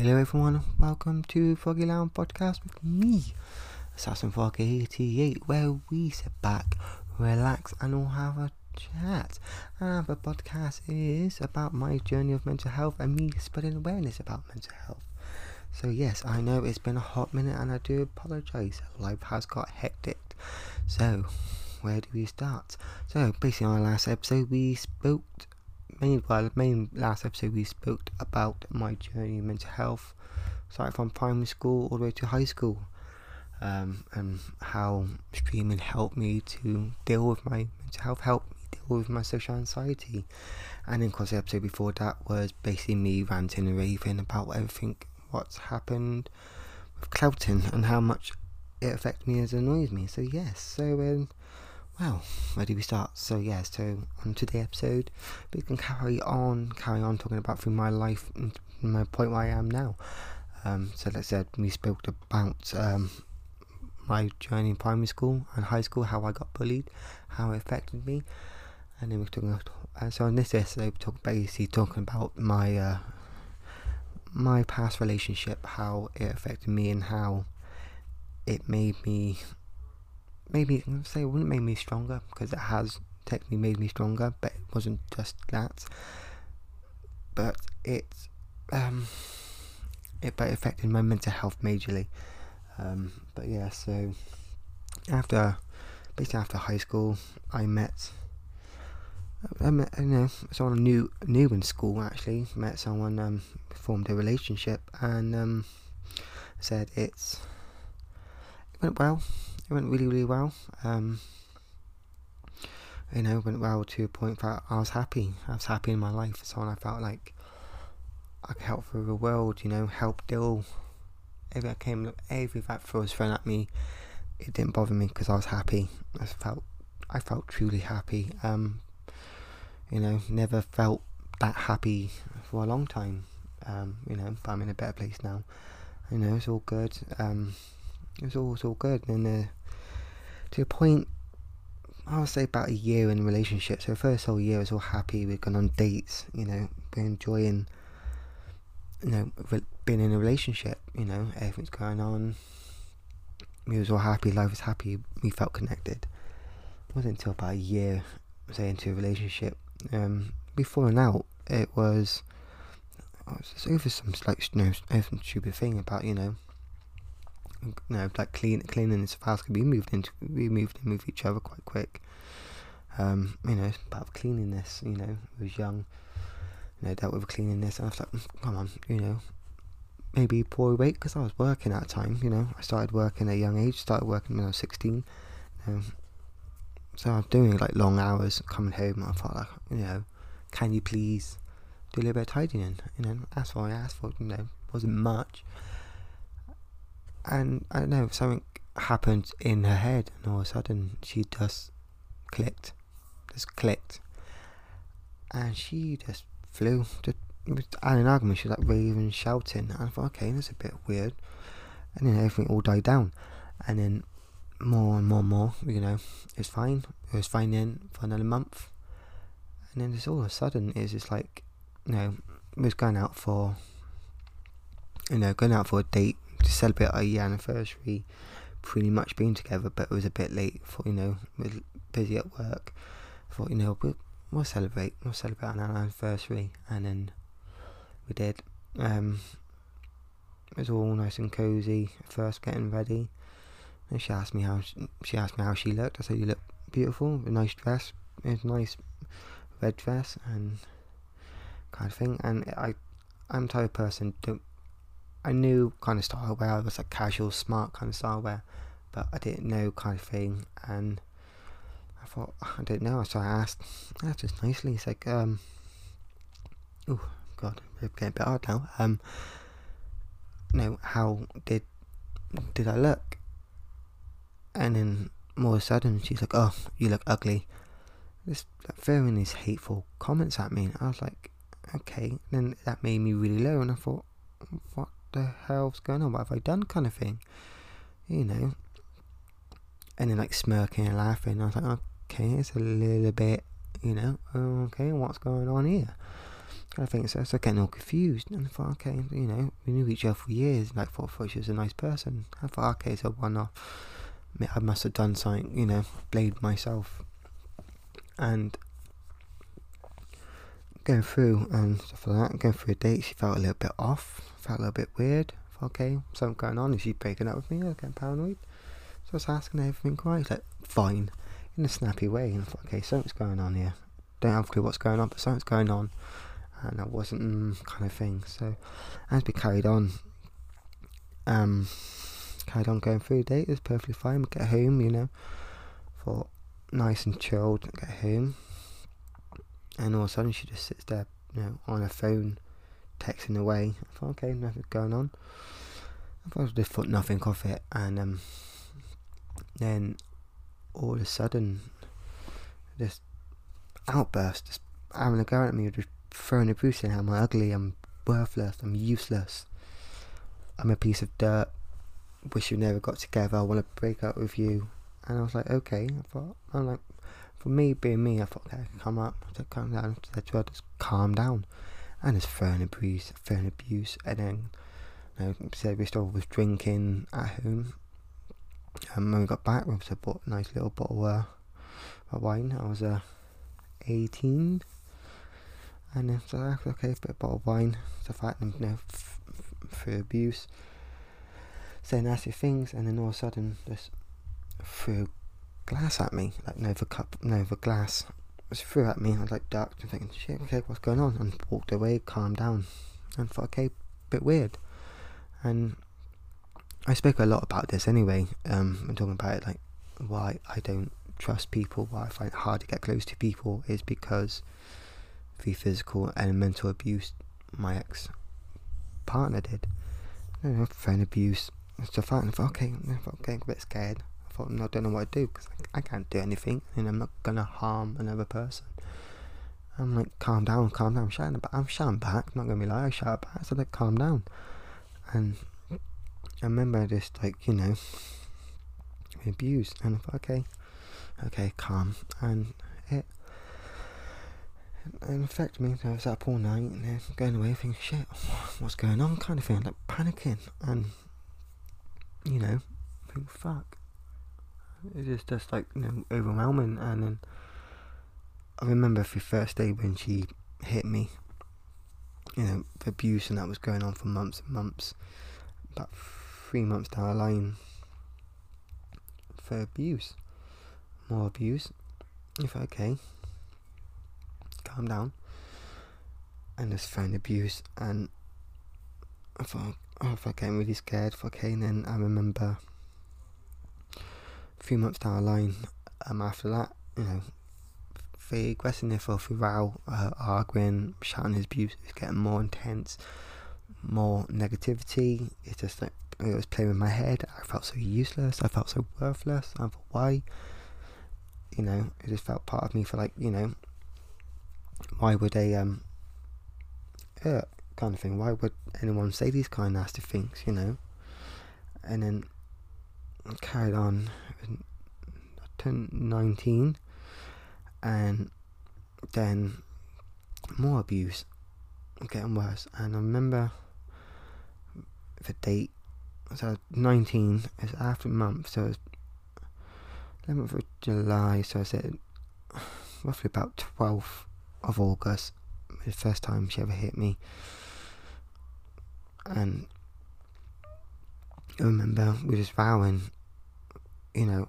Hello everyone, welcome to Froggy Lounge Podcast with me, Assassin Frog 88, where we sit back, relax and all have a chat. And the podcast is about my journey of mental health and me spreading awareness about mental health. So yes, I know it's been a hot minute and I do apologise. Life has got hectic. So, where do we start? So basically on our last episode we spoke main well main last episode we spoke about my journey in mental health starting from primary school all the way to high school um, and how streaming helped me to deal with my mental health helped me deal with my social anxiety. And then of course the episode before that was basically me ranting and raving about everything what's happened with Cloughton and how much it affected me as annoys me. So yes so um, well, where do we start? So yeah, so on today's episode, we can carry on, carry on talking about through my life and my point where I am now. Um, so like I said, we spoke about um, my journey in primary school and high school, how I got bullied, how it affected me, and then we're talking. About, uh, so on this episode, we talk basically talking about my uh, my past relationship, how it affected me, and how it made me maybe say it wouldn't make me stronger because it has technically made me stronger, but it wasn't just that. But it um, it but affected my mental health majorly. Um, but yeah, so after basically after high school, I met. I met, you know, someone new, new in school actually. Met someone, um, formed a relationship, and um, said it's it went well it went really, really well. Um, you know, went well to a point that I was happy. I was happy in my life. So I felt like I could help for the world. You know, help deal. Every that came, every that was thrown at me, it didn't bother me because I was happy. I felt, I felt truly happy. Um, you know, never felt that happy for a long time. Um, you know, but I'm in a better place now. You know, it's all good. Um, it was all, all good. And uh, to a point, I would say about a year in relationship. So first whole year, was all happy. We've gone on dates. You know, we're enjoying. You know, being in a relationship. You know, everything's going on. We was all happy. Life was happy. We felt connected. It wasn't until about a year, say, into a relationship. Um, before and out, it was. It was over some like you know, stupid thing about you know you know, like clean cleanliness of house could be moved into we moved and with each other quite quick. Um, you know, about cleaning this. you know, I was young, you know, dealt with cleanliness, and I was like, mm, come on, you know, maybe poor weight because I was working at the time, you know, I started working at a young age, started working when I was 16, you know, so I was doing like long hours, coming home, and I thought like, you know, can you please do a little bit of tidying, you know, that's what I asked for, you know, wasn't much, and I don't know, something happened in her head, and all of a sudden she just clicked, just clicked, and she just flew. Had an argument. She was like raving, shouting. And I thought, okay, that's a bit weird. And then everything all died down, and then more and more and more, you know, it was fine. It was fine then for another month, and then just all of a sudden, it's just like, you know, was going out for, you know, going out for a date to celebrate our year anniversary, pretty much being together, but it was a bit late for you know, we're busy at work. Thought you know we'll, we'll celebrate, we'll celebrate our anniversary, and then we did. Um, it was all nice and cozy. First getting ready, and she asked me how she, she asked me how she looked. I said you look beautiful, a nice dress, it's nice red dress and kind of thing. And I, I'm type of person don't I knew kind of style wear. I was like casual, smart kind of style wear, but I didn't know kind of thing. And I thought I didn't know, so I asked. That's just nicely. He's like, um, oh god, we're getting a bit hard now. Um, no, how did did I look? And then more of a sudden, she's like, "Oh, you look ugly." Just like, throwing these hateful comments at me, and I was like, "Okay." Then that made me really low, and I thought, "What the hell's going on? What have I done? Kind of thing, you know. And then like smirking and laughing. I was like, okay, it's a little bit, you know, okay, what's going on here? kind of thing. So I was getting all confused, and I thought, okay, you know, we knew each other for years. Like, thought, thought she was a nice person. I thought, okay, so one off. I must have done something, you know, blamed myself, and going through and stuff like that. Going through a date, she felt a little bit off. Felt a little bit weird. Okay, something going on. Is she breaking up with me? I was getting paranoid. So I was asking everything quite like fine, in a snappy way. And I thought, okay, something's going on here. Don't have a clue what's going on, but something's going on and I wasn't mm, kind of thing. So as we carried on, um, carried on going through the day. It was perfectly fine. We get home, you know, for nice and chilled. Get home, and all of a sudden she just sits there, you know, on her phone, texting away. I thought, okay, nothing's going on. I thought I just thought nothing of it, and um, then all of a sudden, this outburst, just having a go at me, just throwing abuse in I'm ugly, I'm worthless, I'm useless, I'm a piece of dirt, wish you never got together, I want to break up with you. And I was like, okay. I thought, I'm like, for me being me, I thought, okay, come up, said, calm down. To her, just calm down. And it's throwing abuse, throwing abuse. And then, you know, said we still was drinking at home. And when we got back, we bought a nice little bottle of wine. I was uh, 18 and then so okay, a bit of bottle of wine, stuff like that, you know, f- f- through abuse, saying nasty things, and then all of a sudden just threw glass at me, like Nova cup, Nova glass, just threw at me. I was like ducked and thinking, shit, okay, what's going on? And walked away, calmed down, and thought, okay, bit weird, and I spoke a lot about this anyway. Um, I'm talking about it, like why I don't trust people, why I find it hard to get close to people is because the physical and mental abuse my ex partner did. You know, phone abuse stuff like that. And I thought, okay, I thought, getting a bit scared. Thought, no, I don't know what to do because I, I can't do anything and I'm not to harm another person. I'm like, calm down, calm down. I'm shouting, back. I'm shouting back. I'm not to be like, I shout back. So like, calm down. And I remember just like, you know, abused. And I thought, okay, okay, calm. And it and affect me. So I was up all night and then going away thinking, shit, what's going on? Kind of feeling like panicking and, you know, think, fuck. It's just, just like, you know, overwhelming. And then I remember the first day when she hit me, you know, the abuse and that was going on for months and months. About three months down the line, for abuse, more abuse. If okay, calm down and just found abuse and I thought oh if I get really scared for okay and then I remember a few months down the line um after that you know the aggressiveness of the row uh, arguing shouting his abuse is getting more intense more negativity. It's just like it was playing with my head. I felt so useless. I felt so worthless. I thought why? You know it just felt part of me for like you know why would a um yeah, kind of thing. Why would anyone say these kind of nasty things you know? And then carried on I turned 19 and then more abuse getting worse and I remember the date so 19 is after a month so it's 11th of July so I said roughly about 12th of August, the first time she ever hit me. And I remember we was vowing, you know,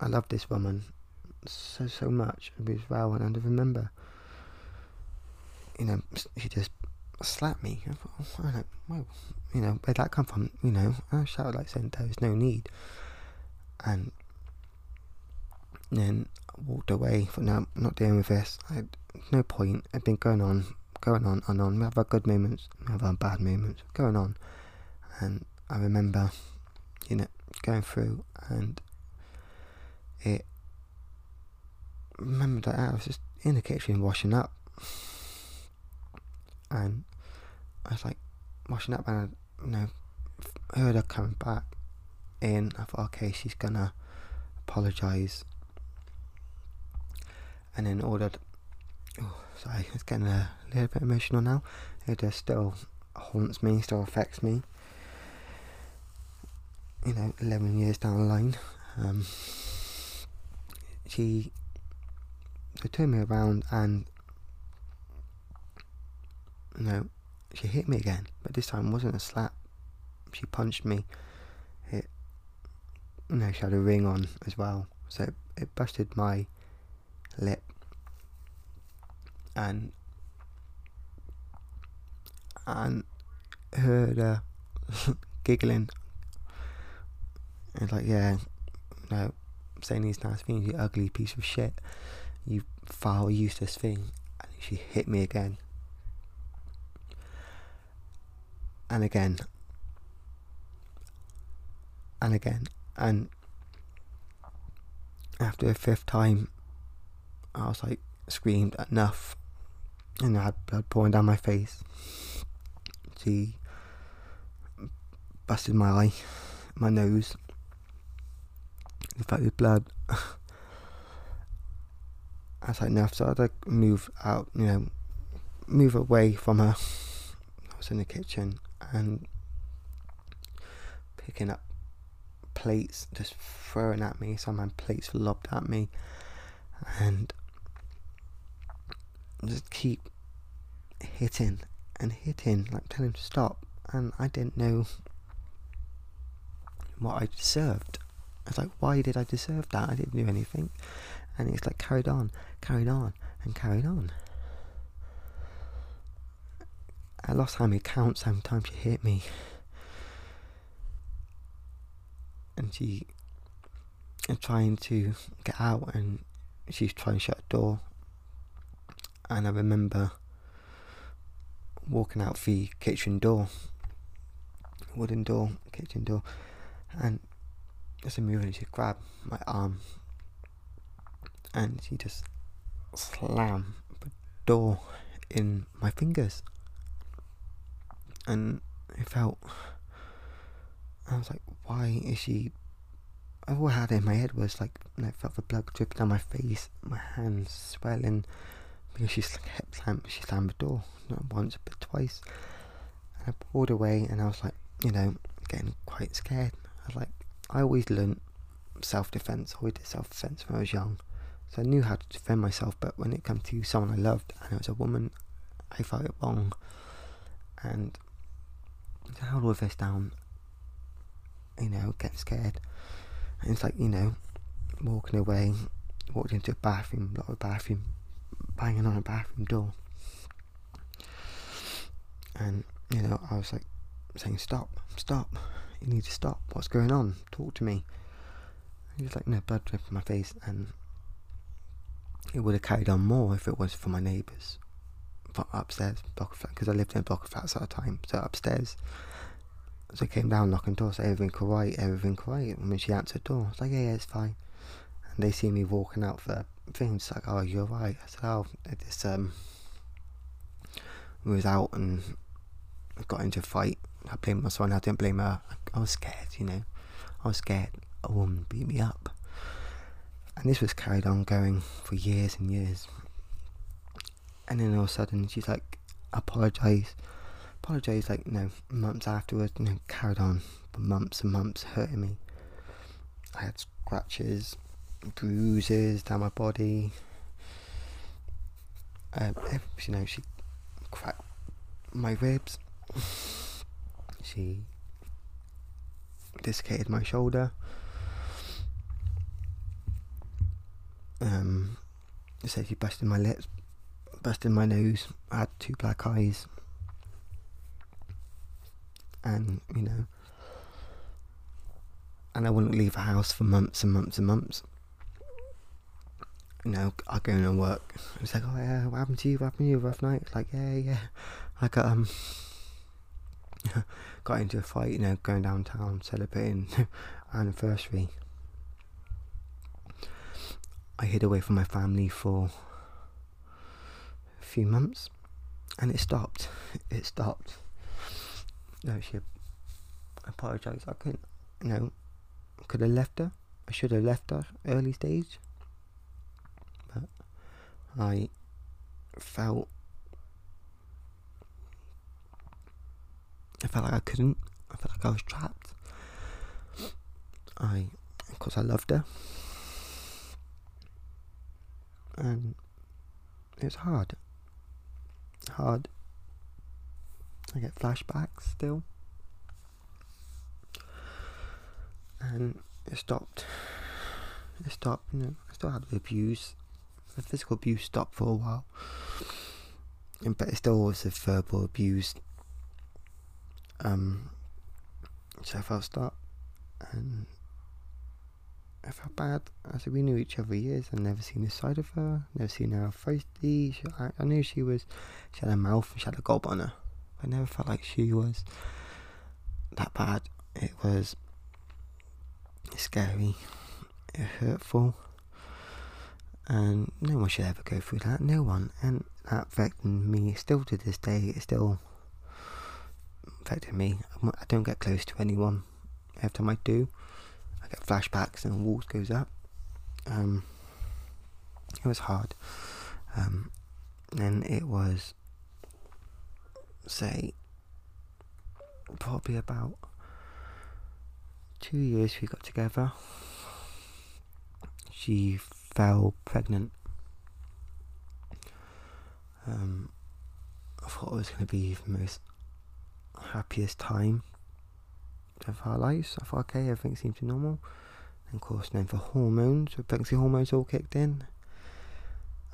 I love this woman so, so much. We was vowing, and I remember, you know, she just slapped me. I thought, oh, I well, you know, where'd that come from? You know, I shouted like saying there was no need. And then walked away. For now, I'm not dealing with this. I no point. It's been going on, going on and on. We have our good moments, we have our bad moments, going on. And I remember, you know, going through and it. Remember that I was just in the kitchen washing up, and I was like washing up, and I, you know, heard her coming back in. I thought, okay, she's gonna apologise and then ordered oh, sorry, it's getting a little bit emotional now. It just still haunts me, still affects me. You know, 11 years down the line. Um, she, she turned me around and, you know, she hit me again, but this time wasn't a slap. She punched me. It, you know, she had a ring on as well, so it, it busted my lip and and heard her giggling and like yeah no saying these nice things you ugly piece of shit. You foul useless thing. And she hit me again. And again. And again. And after the fifth time I was like screamed enough. And I had blood pouring down my face. She busted my eye, my nose. In fact, with blood. I was like, enough. So I had to move out, you know, move away from her. I was in the kitchen and picking up plates, just throwing at me. Some of my plates lobbed at me, and just keep hitting and hitting, like telling him to stop. And I didn't know what I deserved. I was like, why did I deserve that? I didn't do anything. And it's like carried on, carried on, and carried on. I lost how many counts, how many times she hit me. And she and trying to get out and she's trying to shut the door and I remember walking out the kitchen door, wooden door, kitchen door, and as I moved, she grabbed my arm and she just slammed the door in my fingers, and it felt. I was like, why is she? I all I had in my head was like, I felt the blood dripping down my face, my hands swelling because she kept slam, she slammed the door not once but twice. And I pulled away, and I was like, you know, getting quite scared. I was like, I always learnt self defense. I Always did self defense when I was young, so I knew how to defend myself. But when it came to someone I loved, and it was a woman, I felt it wrong. And I held all this down. You know, get scared, and it's like you know, walking away, walked into a bathroom, lot of bathroom banging on a bathroom door. And, you know, I was like saying, Stop, stop, you need to stop, what's going on? Talk to me. And he was like, No, blood dripping from my face, and it would have carried on more if it was for my neighbours upstairs, block of flats, because I lived in a block of flats at the time, so upstairs. So I came down knocking doors, everything quiet, everything quiet. And when she answered the door, I was like, yeah, yeah, it's fine. And they see me walking out for things like, "Oh, you're right." I said, "Oh, this um, we was out and got into a fight. I blamed my son. I didn't blame her. I was scared, you know. I was scared a woman beat me up, and this was carried on going for years and years. And then all of a sudden, she's like, "Apologise." Apologise, like you know, months afterwards, you know, carried on for months and months, hurting me. I had scratches, bruises down my body. Um, you know, she cracked my ribs. She dislocated my shoulder. Um, said she busted my lips, busted my nose. I had two black eyes, and you know, and I wouldn't leave the house for months and months and months you know, I go in and work. It's like, oh yeah, what happened to you? What happened to you? Rough night? It's like, yeah, yeah. I got um, got into a fight. You know, going downtown celebrating anniversary. I hid away from my family for a few months, and it stopped. It stopped. No, she apologized. I couldn't. You know, could have left her. I should have left her early stage. But I felt I felt like I couldn't. I felt like I was trapped. I, of course, I loved her, and it was hard. Hard. I get flashbacks still, and it stopped. It stopped. You know, I still had the abuse. The physical abuse stopped for a while, but it still was the verbal abuse um, so I felt stop and I felt bad. I said we knew each other years. I'd never seen this side of her. Never seen her feisty. She, I, I, knew she was. She had a mouth and she had a gob on her. I never felt like she was that bad. It was scary, hurtful, and no one should ever go through that. No one, and that affected me still to this day. It still affected me. I don't get close to anyone. Every time I do, I get flashbacks and walls goes up. Um, it was hard. Um, and it was, say, probably about two years we got together. She fell pregnant. Um, I thought it was going to be the most happiest time of our lives. I thought, okay, everything seemed to normal. And of course, then for hormones, pregnancy hormones all kicked in.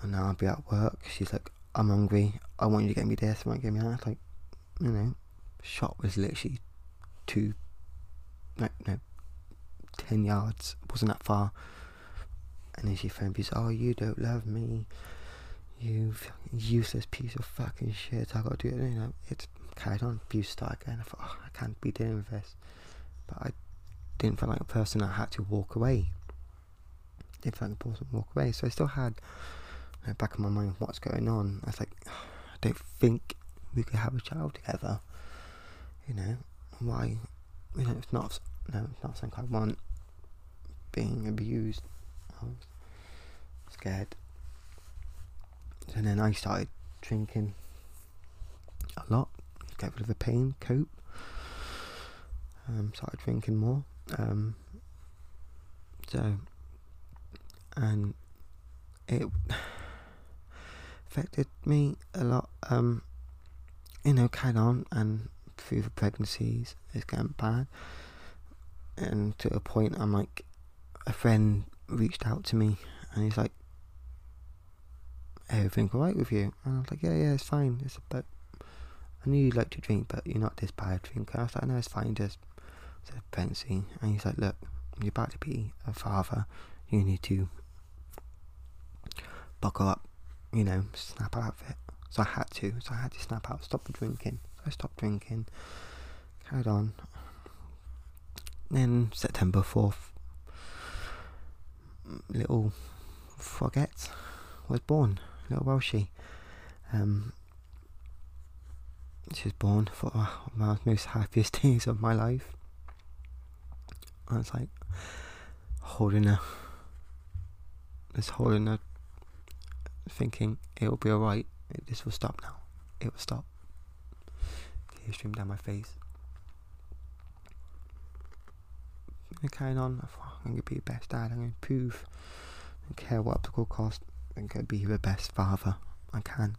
And now I'll be at work. She's like, I'm hungry. I want you to get me this. I want you to get me that. Like, you know, shop was literally two, no, no, ten yards. Wasn't that far. And then she phoned me, oh, you don't love me. You useless piece of fucking shit. I got to do it. You know, it's carried on. Abuse started again. I thought, oh, I can't be with this. But I didn't feel like a person I had to walk away. Didn't feel like a person walk away. So I still had you know, back in my mind what's going on. I was like, oh, I don't think we could have a child together. You know, why? You know, it's not. No, it's not something I want. Being abused, I was scared. And then I started drinking a lot get rid of the pain, cope. Um, started drinking more. Um, so, and it affected me a lot. Um, you know, carried on and through the pregnancies, it's getting bad. And to a point, I'm like, a friend reached out to me and he's like, everything alright with you? And I was like, yeah, yeah, it's fine. It's about I knew you like to drink, but you're not this bad drinker. I was like, no, it's fine, just said pregnancy. And he's like, look, you're about to be a father. You need to buckle up, you know, snap out of it. So I had to. So I had to snap out, stop the drinking. So I stopped drinking, carried on. Then September 4th, little Frogette was born, little Welshie. Um, she was born for one of my most happiest days of my life. I was like holding her, just holding her, thinking it'll be alright. This will stop now. It will stop. Tears streamed down my face. And carrying on, I thought, I'm to be the best dad. I'm to prove, I don't care what obstacle cost, I'm to be the best father I can.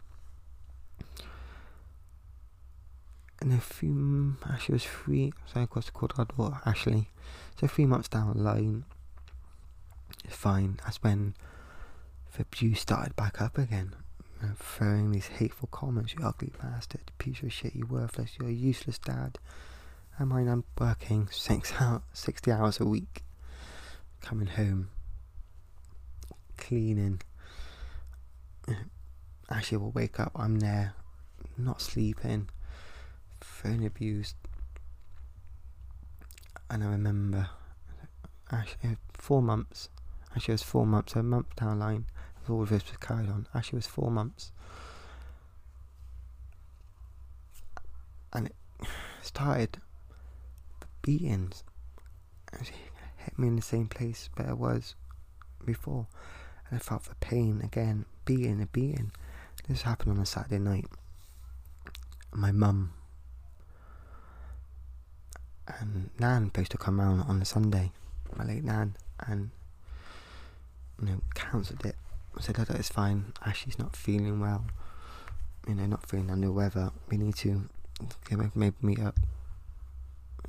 And a few Ashley was three so of course called our daughter Ashley. So three months down the line it's fine. That's when the abuse started back up again. Throwing these hateful comments you ugly bastard piece of shit you worthless you're a useless dad. I mind I'm working six hours, 60 hours a week coming home cleaning. Ashley will wake up I'm there not sleeping phone abused. And I remember, actually, four months. Actually, it was four months. A month down the line, all of this was carried on. Actually, it was four months. And it started the beatings. It hit me in the same place where I was before. And I felt the pain again, beating and beating. this happened on a Saturday night. My mum and Nan supposed to come round on a Sunday, my late Nan, and you know cancelled it. I said, "Oh, it's fine. Ashley's not feeling well. You know, not feeling under the weather. We need to maybe meet up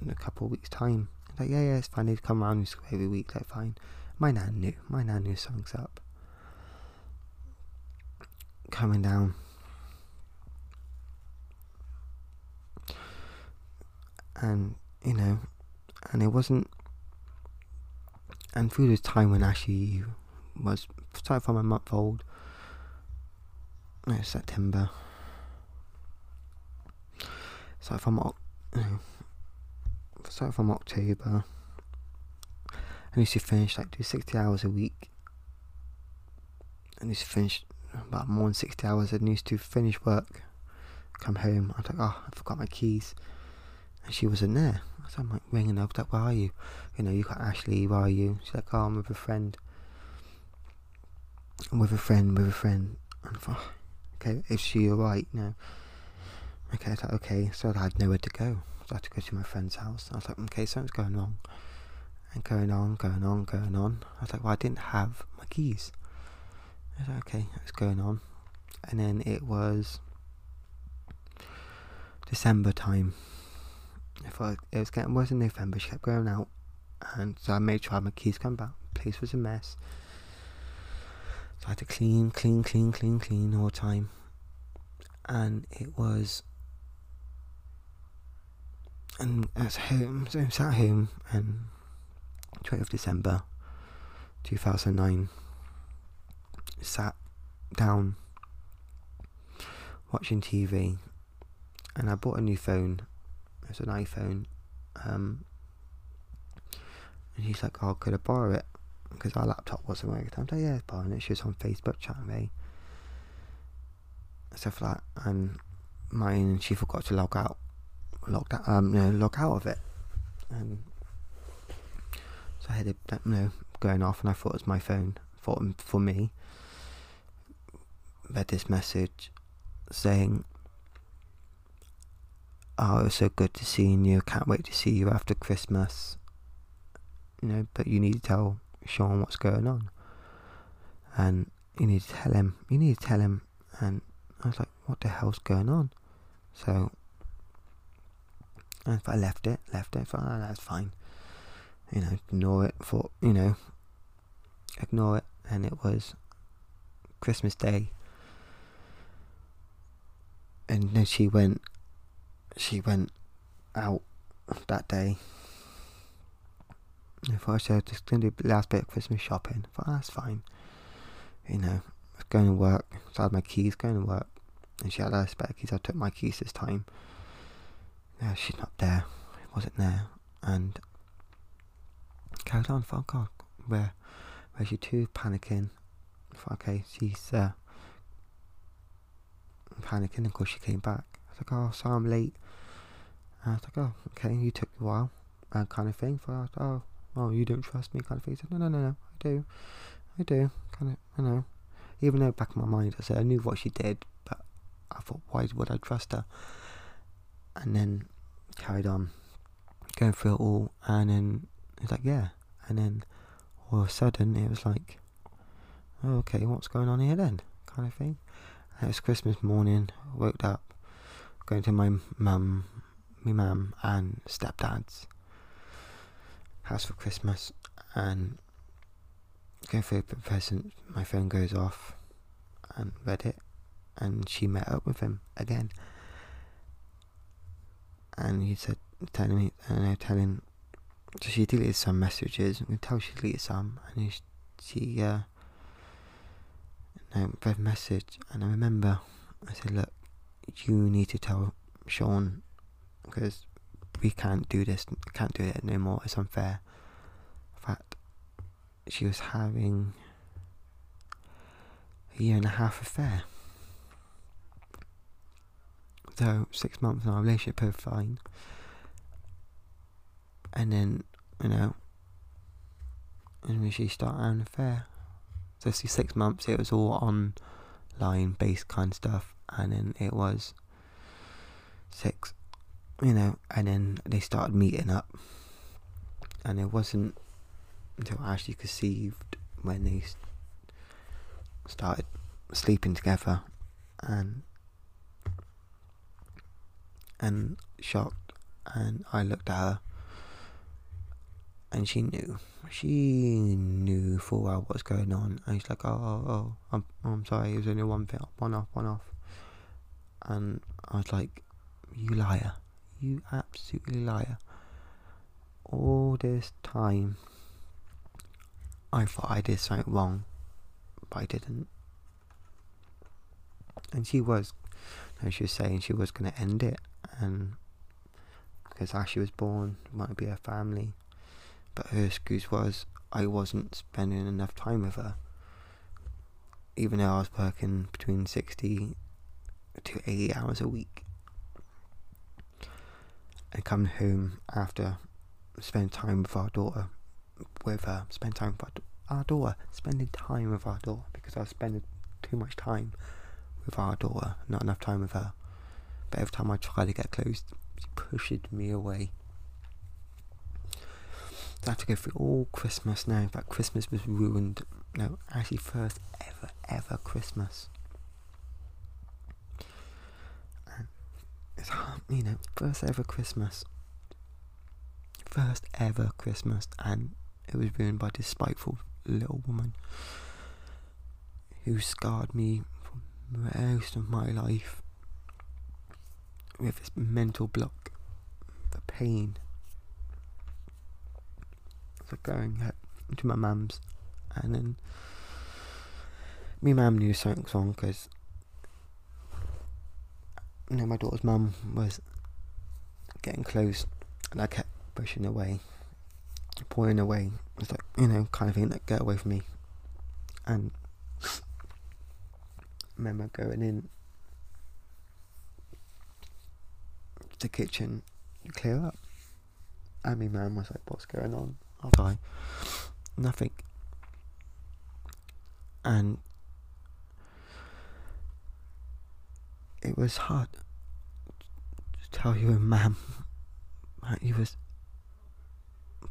in a couple of weeks' time." Like, yeah, yeah, it's fine. They'd come round every week. Like, fine. My Nan knew. My Nan knew something's up. Coming down. And you know, and it wasn't. And through this time when Ashley was started from a month old, no, September. So from you know, started from October. I used to finish like do sixty hours a week. I used to finish about more than sixty hours. I used to finish work, come home. I was like, oh, I forgot my keys, and she wasn't there. So I'm like ringing up, like, where are you? You know, you got Ashley, where are you? She's like, oh, I'm with a friend. I'm with a friend, with a friend. And I thought, oh, okay, is she alright? No. Okay, I like, okay, so I had nowhere to go. So I had to go to my friend's house. I was like, okay, something's going wrong. And going on, going on, going on. I was like, well, I didn't have my keys. I was like, okay, what's going on? And then it was December time. I it was getting worse in November. She kept going out, and so I made sure my keys come back. The place was a mess. So I had to clean, clean, clean, clean, clean all the time. And it was. And at home, so I was at home, and 20th December 2009, sat down watching TV, and I bought a new phone it's an iPhone. Um, and he's like, oh, could I borrow it? Because our laptop wasn't working. I'm like, yeah, borrowing it. She was on Facebook chatting me. Stuff like that. And mine, she forgot to log out. Logged out, um, log out of it. And so I had it, you know, going off, and I thought it was my phone. Thought for me. Read this message saying, oh, it was so good to see you. Can't wait to see you after Christmas. You know, but you need to tell Sean what's going on. And you need to tell him. You need to tell him. And I was like, what the hell's going on? So I left it, left it. Thought, oh, that's fine. You know, ignore it. For you know, ignore it. And it was Christmas Day. And then she went she went out that day. I thought I said just gonna do the last bit of Christmas shopping. I thought oh, that's fine. You know, I was going to work, so I had my keys going to work. And she had her spare keys. I took my keys this time. Yeah, she's not there. It wasn't there. And carried on. Thought, God, where, where's she too? Panicking. Thought, okay, she's uh, panicking. Of course, she came back like, oh, so I'm late. And I was like, oh, okay, you took a while, uh, kind of thing. For oh, oh, you don't trust me, kind of thing. Said, no, no, no, no, I do, I do, kind of, I know. Even though back in my mind, I said I knew what she did, but I thought, why would I trust her? And then carried on, going through it all, and then it's like, yeah, and then all of a sudden it was like, oh, okay, what's going on here then, kind of thing. And it was Christmas morning, I woke up, going to my mum, my mum and stepdad's house for Christmas and going for a present. My phone goes off and read it, and she met up with him again. And he said, telling me, and I telling, so she deleted some messages. We tell she deleted some, and she, she uh, no, read message, and I remember I said, look, you need to tell Sean because we can't do this, can't do it no more. It's unfair. Fact, she was having a year and a half affair. So six months in our relationship, both fine. And then, you know, and when she started an affair. So see, six months it was all online based kind of stuff, and then it was six, you know, and then they started meeting up, and it wasn't until I actually conceived when they started sleeping together, and and shocked, and I looked at her, and she knew, she knew full well what's going on, and she's like, oh, oh, oh, I'm, I'm sorry, it was only one thing, one off, one off, and I was like, you liar, you absolutely liar. All this time, I thought I did something wrong, but I didn't. And she was, and she was saying she was going to end it, and because as she was born, it might be a family. But her excuse was I wasn't spending enough time with her. Even though I was working between 60 to 80 hours a week. And come home after spending time with our daughter, with her, spend time with our, our daughter, spending time with our daughter because I was spending too much time with our daughter, not enough time with her. But every time I try to get close, she pushes me away. So I have to go through all Christmas now. In fact, Christmas was ruined. No, actually, first ever, ever Christmas. And it's hard, you know, first ever Christmas. First ever Christmas, and it was ruined by this spiteful little woman who scarred me for most of my life with this mental block, the pain. So going to my mum's, and then me mum knew something wrong because you know my daughter's mum was getting close, and I kept pushing away, pulling away. It's like you know, kind of thing that get away from me, and remember going in the kitchen clear up. And my man was like, What's going on? I'll die. Nothing. And it was hard to tell you, ma'am, that he was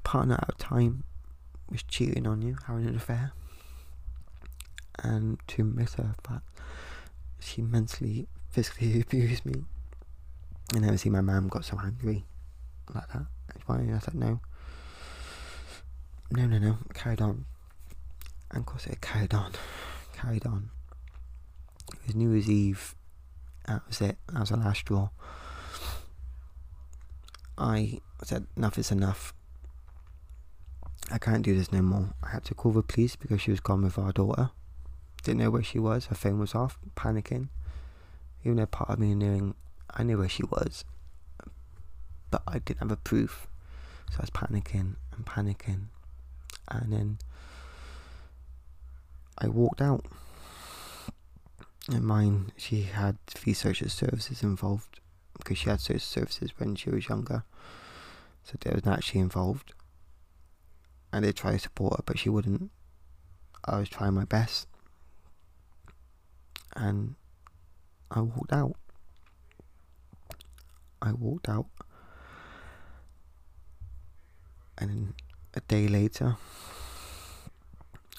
partner at a time was cheating on you, having an affair, and to miss her fact she mentally, physically abused me I never see my mum got so angry like that. It's why I said no. No, no, no. Carried on. And of course it carried on. Carried on. It was New Year's Eve. That was it. That was the last straw. I said, enough is enough. I can't do this no more. I had to call the police because she was gone with our daughter. Didn't know where she was. Her phone was off. Panicking. Even though part of me knew I knew where she was, but I didn't have a proof. So I was panicking and panicking. And then I walked out. And mine, she had three social services involved because she had social services when she was younger. So they was actually involved. And they tried to support her, but she wouldn't. I was trying my best. And I walked out. I walked out. And a day later,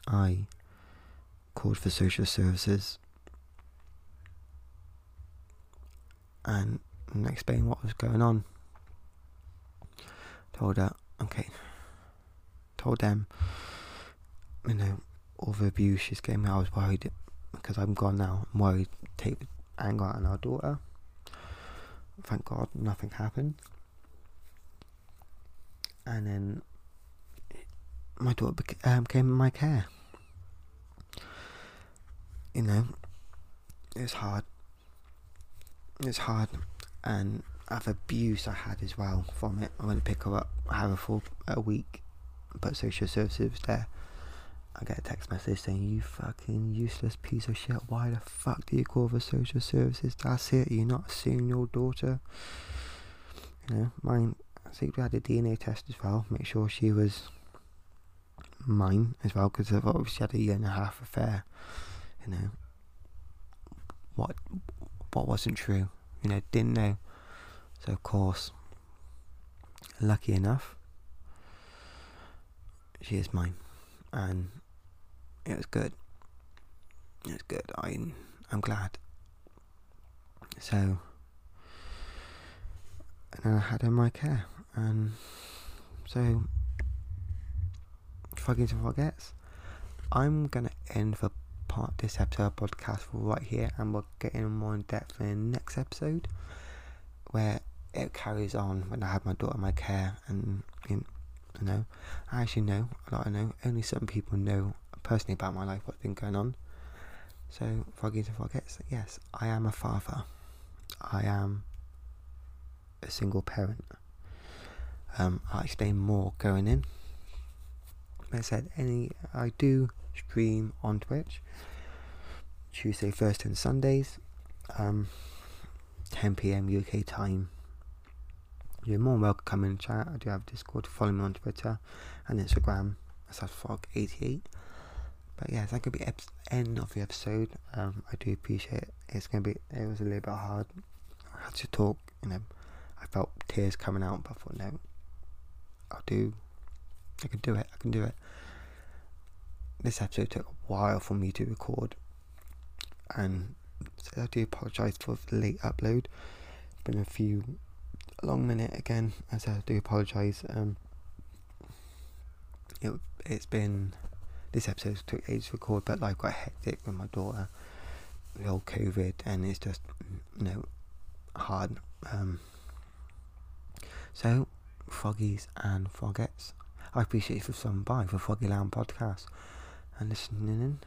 I called for social services and, explained what was going on. Told her, okay, told them, you know, all the abuse she's getting. I was worried because I'm gone now. I'm worried take anger on our daughter thank God nothing happened. And then my daughter beca- um, came in my care. You know, it's hard. It's hard, and I've abuse I had as well from it. I went to pick her up, have her for a week, but social services there. I get a text message saying, You fucking useless piece of shit. Why the fuck do you call for social services? That's it. You're not seeing your daughter. You know, mine. I think we had a DNA test as well. Make sure she was mine as well, because I've obviously had a year and a half affair. You know, what wasn't true. You know, didn't know. So of course, lucky enough, she is mine, and it was good. It was good. I I'm glad. So, and then I had her in my care, and so fucking forgets. I'm gonna end the part this episode podcast right here, and we'll get in more in depth in the next episode, where it carries on when I had my daughter in my care, and you know, I actually know a lot. I know only certain people know personally about my life, what's been going on. So, Froggies and Froggets. Yes, I am a father. I am a single parent. Um, I'll explain more going in. I said, any I do stream on Twitch Tuesday, Thursday, and Sundays, um, 10 p.m. UK time. You're more welcome to come in and chat. I do have Discord. Follow me on Twitter and Instagram. That's at Fog88. But yeah, that could be ep- end of the episode. Um, I do appreciate it. It's gonna be. It was a little bit hard. I had to talk. You know, I felt tears coming out, but I thought no, I'll do. I can do it. I can do it. This episode took a while for me to record, and so I do apologise for the late upload. It's Been a few a long minute again, as I do apologise. Um, it it's been this episode took ages to record, but like got hectic with my daughter, the old COVID, and it's just you know hard. Um, so, Froggies and Froggets, I appreciate you for stopping by for Froggy Lounge podcast and listening in.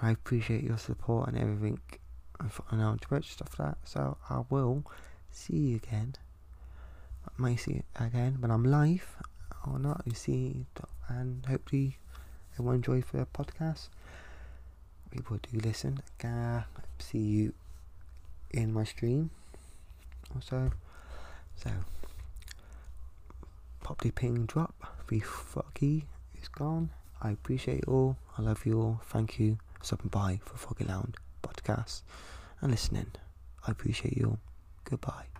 I appreciate your support and everything and on Twitch stuff like that. So I will see you again. I might see you again when I'm live or not. You see, and hopefully everyone enjoys the podcast. People do listen. Uh, see you in my stream. Also, so pop the ping drop. Be foggy is gone. I appreciate you all. I love you all. Thank you for stopping by for Froggy Lounge podcast and listening. I appreciate you all. Goodbye.